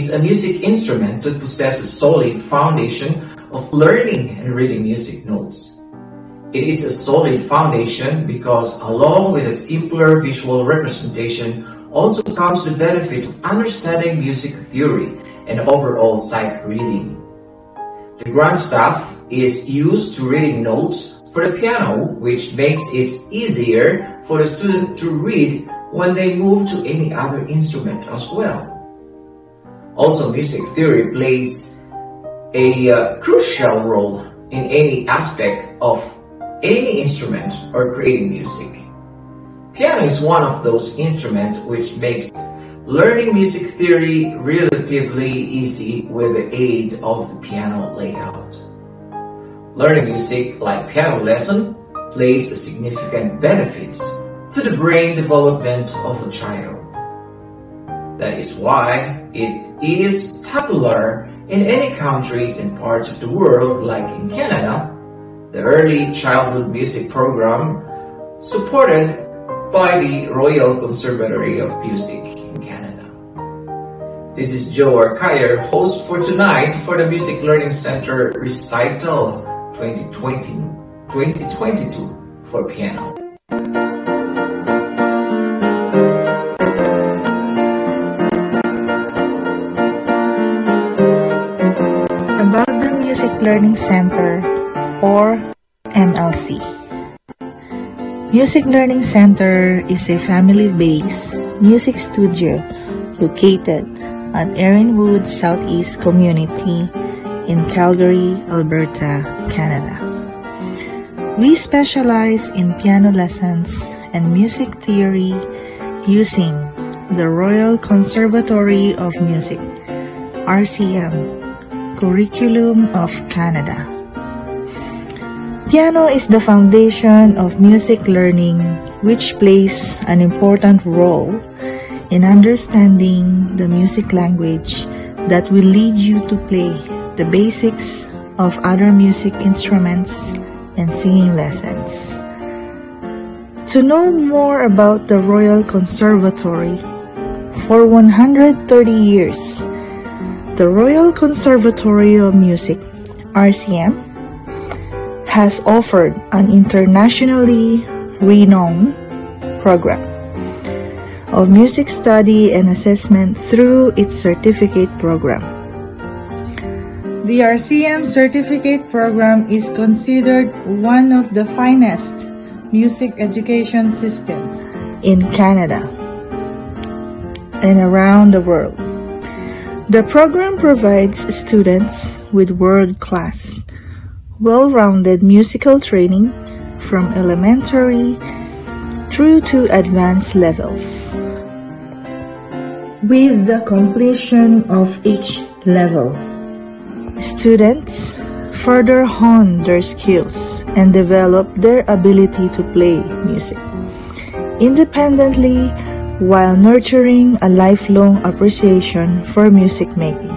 is a music instrument that possesses a solid foundation of learning and reading music notes. It is a solid foundation because along with a simpler visual representation also comes the benefit of understanding music theory and overall sight reading. The grand staff is used to reading notes for the piano, which makes it easier for the student to read when they move to any other instrument as well. Also, music theory plays a uh, crucial role in any aspect of any instrument or creating music. Piano is one of those instruments which makes learning music theory relatively easy with the aid of the piano layout. Learning music like piano lesson plays a significant benefits to the brain development of a child. That is why it is popular in any countries and parts of the world like in Canada, the early childhood music program supported by the Royal Conservatory of Music in Canada. This is Joe Arcayer, host for tonight for the Music Learning Center Recital 2020-2022 for piano. Learning Center or MLC. Music Learning Center is a family-based music studio located at Erinwood Southeast Community in Calgary, Alberta, Canada. We specialize in piano lessons and music theory using the Royal Conservatory of Music, RCM, Curriculum of Canada. Piano is the foundation of music learning which plays an important role in understanding the music language that will lead you to play the basics of other music instruments and singing lessons. To know more about the Royal Conservatory, for 130 years, the Royal Conservatory of Music, RCM, has offered an internationally renowned program of music study and assessment through its certificate program. The RCM certificate program is considered one of the finest music education systems in Canada and around the world. The program provides students with world-class, well-rounded musical training from elementary through to advanced levels. With the completion of each level, students further hone their skills and develop their ability to play music independently while nurturing a lifelong appreciation for music making.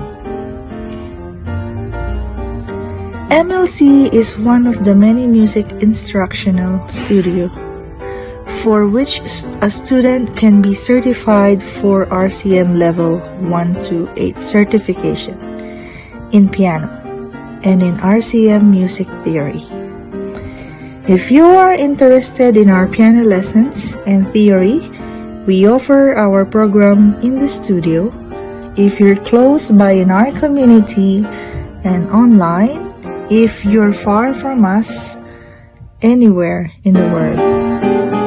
MLC is one of the many music instructional studio for which a student can be certified for RCM level 1 to 8 certification in piano and in RCM music theory. If you are interested in our piano lessons and theory, we offer our program in the studio. If you're close by in our community and online, if you're far from us, anywhere in the world.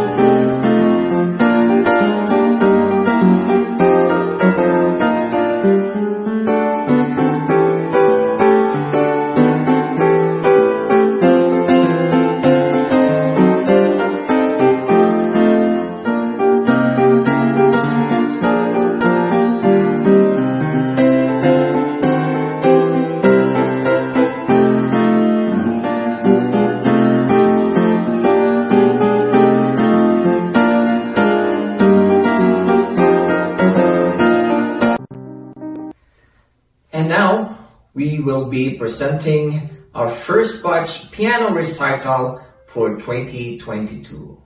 We will be presenting our first batch piano recital for 2022.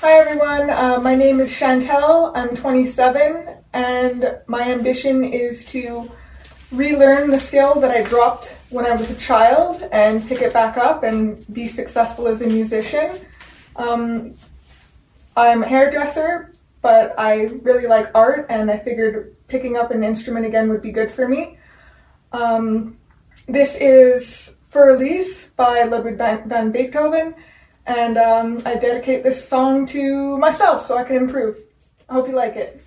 Hi everyone, uh, my name is Chantel. I'm 27 and my ambition is to relearn the skill that I dropped when I was a child and pick it back up and be successful as a musician. Um, I'm a hairdresser, but I really like art, and I figured picking up an instrument again would be good for me. Um, this is Für Elise by Ludwig van Beethoven, and um, I dedicate this song to myself so I can improve. I hope you like it.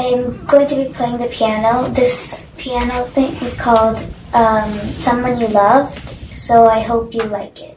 I'm going to be playing the piano. This piano thing is called um, Someone You Loved, so I hope you like it.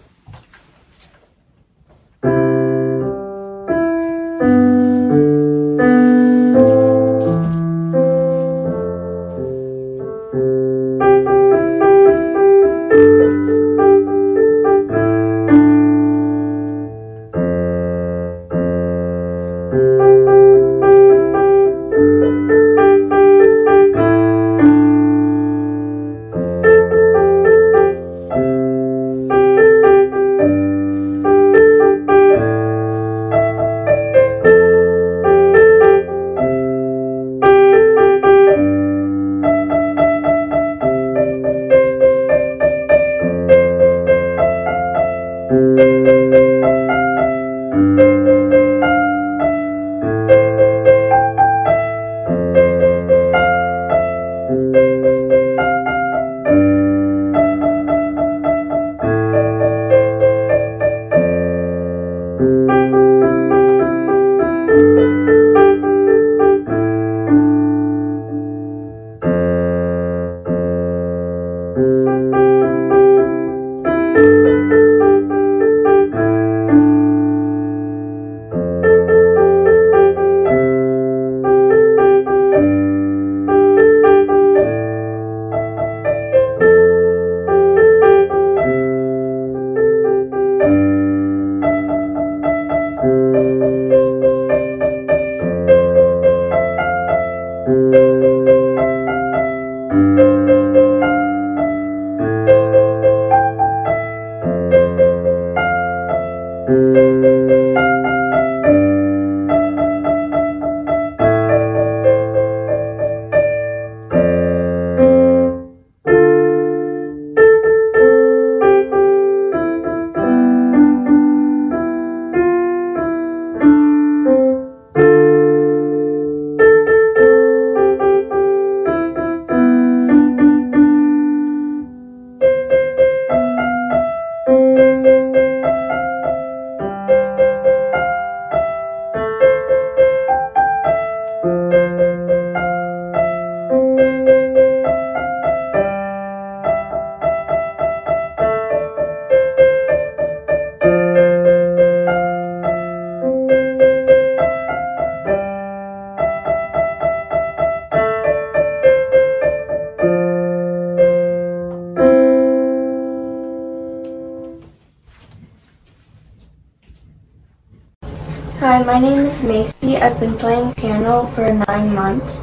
My name is Macy. I've been playing piano for nine months.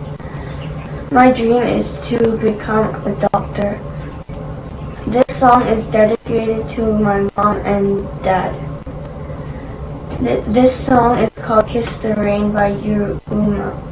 My dream is to become a doctor. This song is dedicated to my mom and dad. Th- This song is called Kiss the Rain by Yiruma.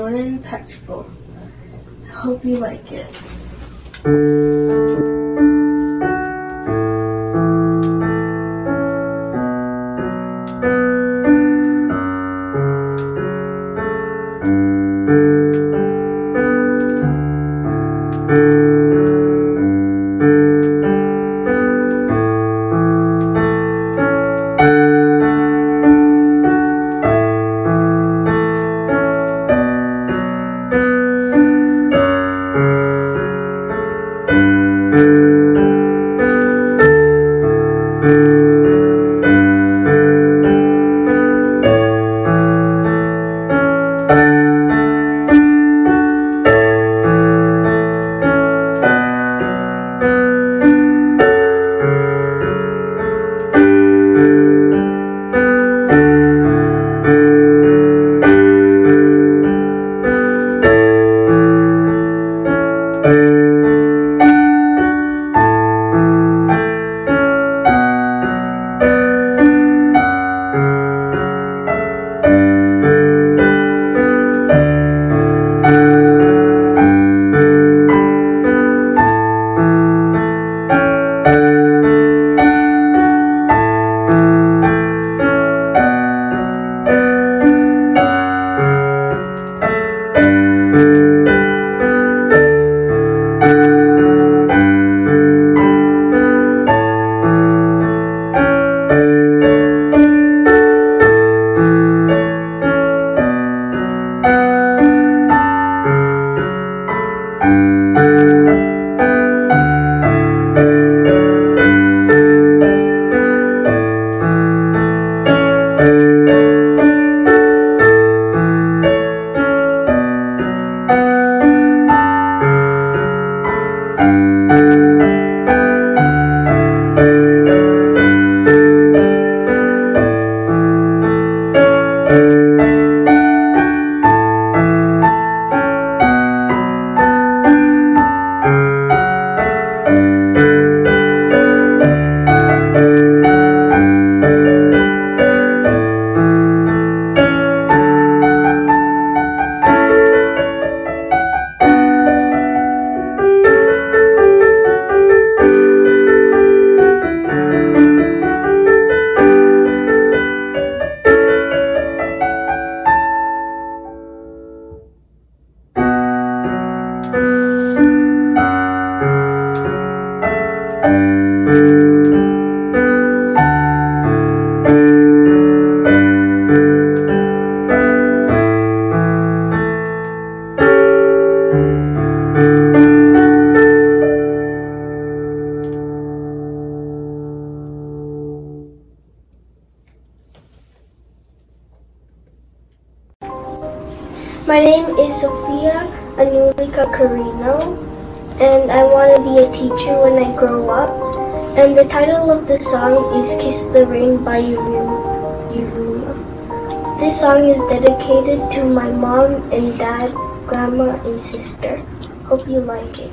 Pachelbel. I hope you like it. The Rain by Yiruma. This song is dedicated to my mom and dad, grandma, and sister. Hope you like it.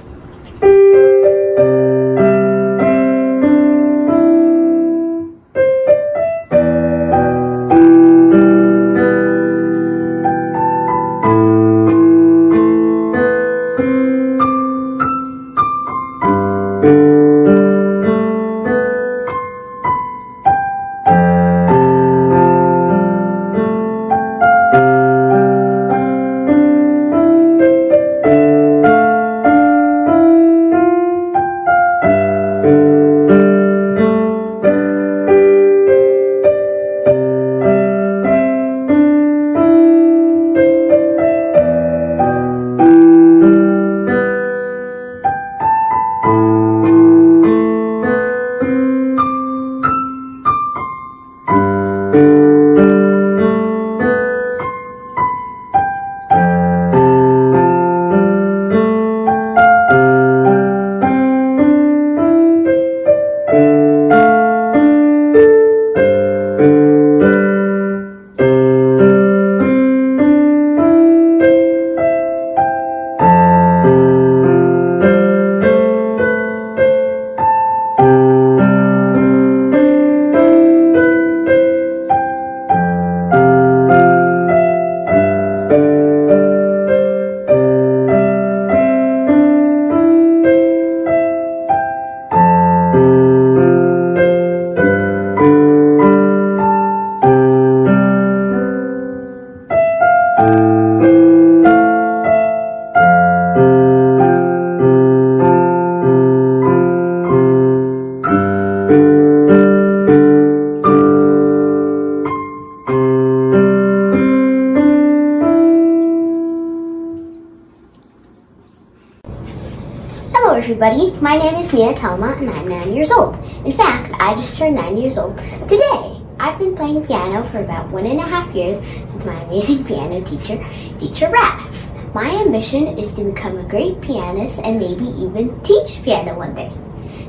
My name is Mia Tama, and I'm nine years old. In fact, I just turned nine years old today. I've been playing piano for about one and a half years with my amazing piano teacher, Teacher Raph. My ambition is to become a great pianist and maybe even teach piano one day.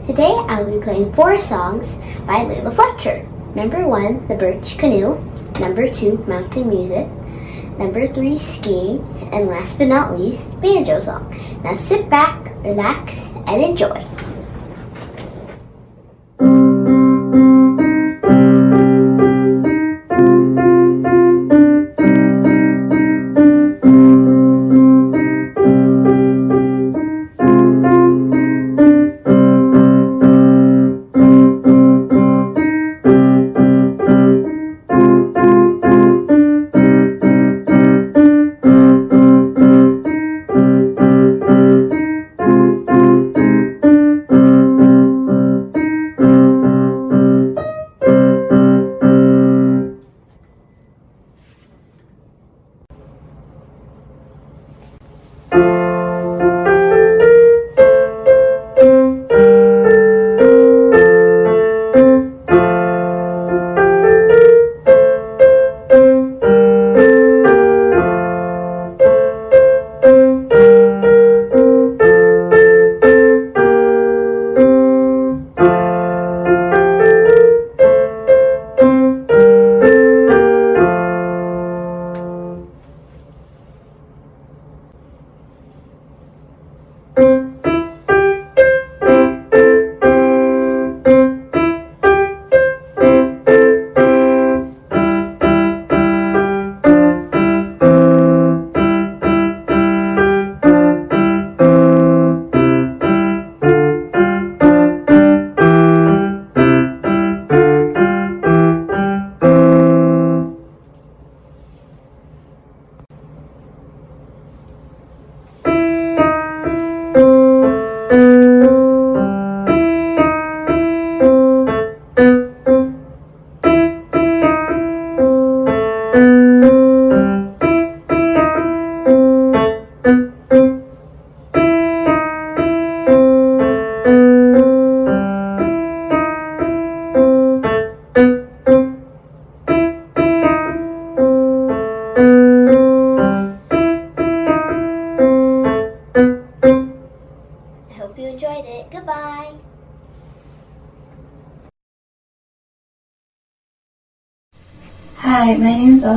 Today, I'll be playing four songs by Leila Fletcher. Number one, The Birch Canoe. Number two, Mountain Music. Number three, skiing. And last but not least, banjo song. Now sit back, relax, and enjoy.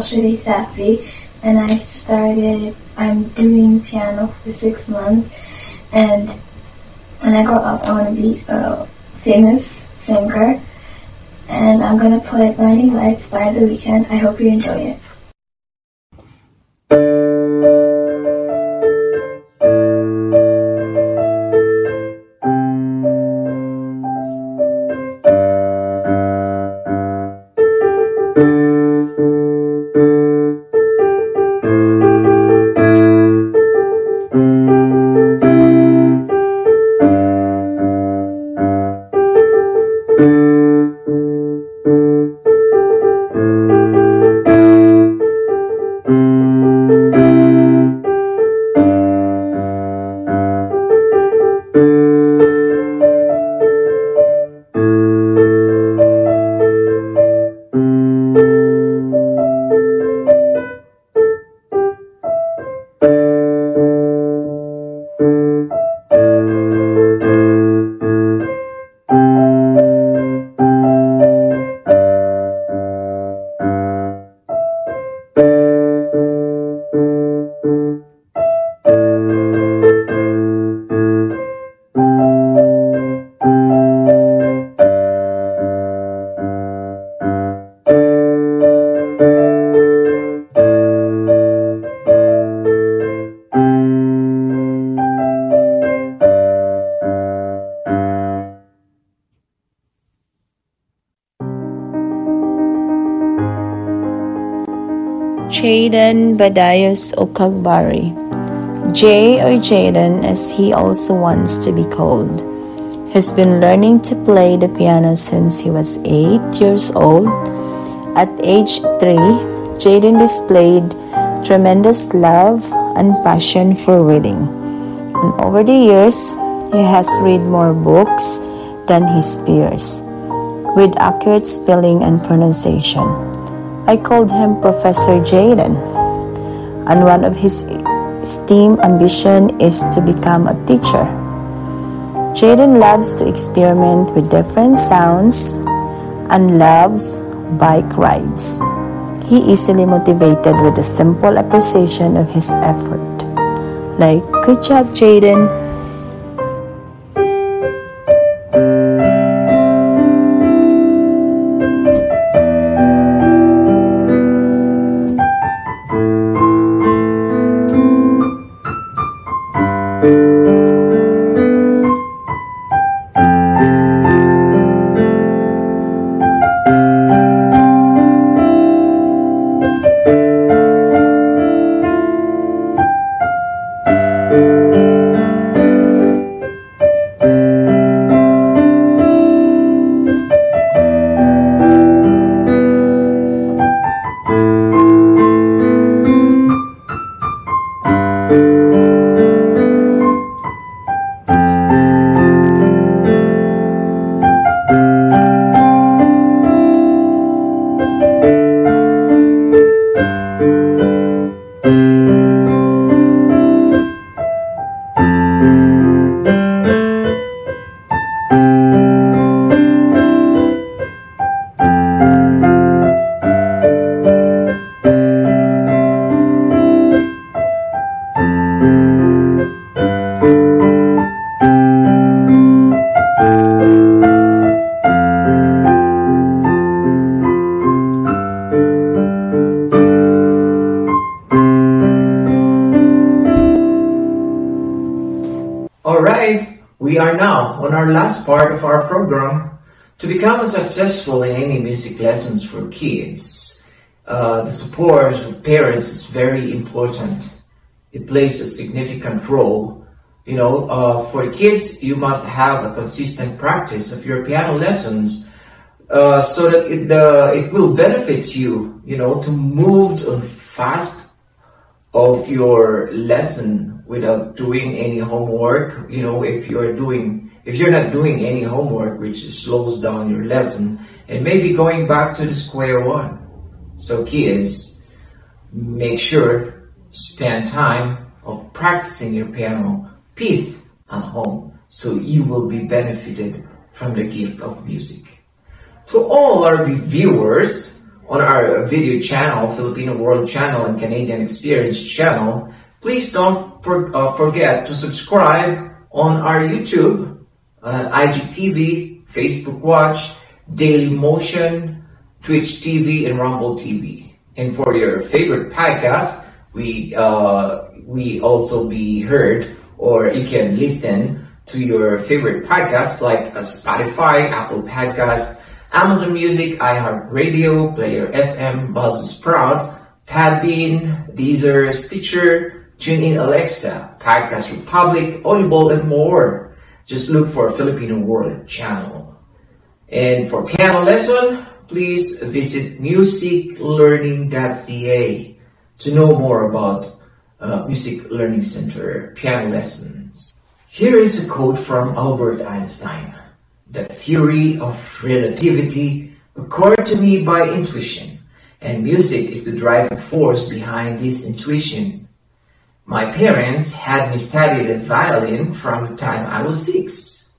Alshadi Safi, and I started, I'm doing piano for six months, and when I grow up, I want to be a famous singer, and I'm to play Blinding Lights by The Weeknd. I hope you enjoy it. Jaden Badayos Okagbari. Jay or Jaden, as he also wants to be called, has been learning to play the piano since he was 8 years old. At age 3, Jaden displayed tremendous love and passion for reading. And over the years, he has read more books than his peers, with accurate spelling and pronunciation. I called him Professor Jaden, and one of his esteemed ambition is to become a teacher. Jaden loves to experiment with different sounds and loves bike rides. He is easily motivated with a simple appreciation of his effort. Like, good job, Jaden. Last part of our program, to become successful in any music lessons for kids, uh, the support of parents is very important. It plays a significant role. You know, uh, for kids, you must have a consistent practice of your piano lessons uh, so that it, it will benefit you, you know, to move on fast of your lesson without doing any homework. You know, if you're doing if you're not doing any homework, which slows down your lesson, and maybe going back to the square one. So kids, make sure spend time of practicing your piano piece at home so you will be benefited from the gift of music. To all our viewers, on our video channel, Filipino World Channel and Canadian Experience Channel, please don't uh, forget to subscribe on our YouTube, uh, IGTV, Facebook Watch, Daily Motion, Twitch TV, and Rumble TV. And for your favorite podcast, we uh, we also be heard, or you can listen to your favorite podcast like uh, Spotify, Apple Podcast, Amazon Music, iHeartRadio, Player FM, Buzzsprout, Podbean, Deezer, Stitcher, TuneIn Alexa, Podcast Republic, Audible, and more. Just look for Filipino World channel. And for piano lesson, please visit musiclearning.ca to know more about uh, Music Learning Center piano lessons. Here is a quote from Albert Einstein. The theory of relativity occurred to me by intuition, and music is the driving force behind this intuition. My parents had me study the violin from the time I was six.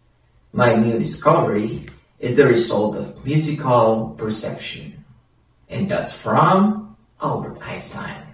My new discovery is the result of musical perception. And that's from Albert Einstein.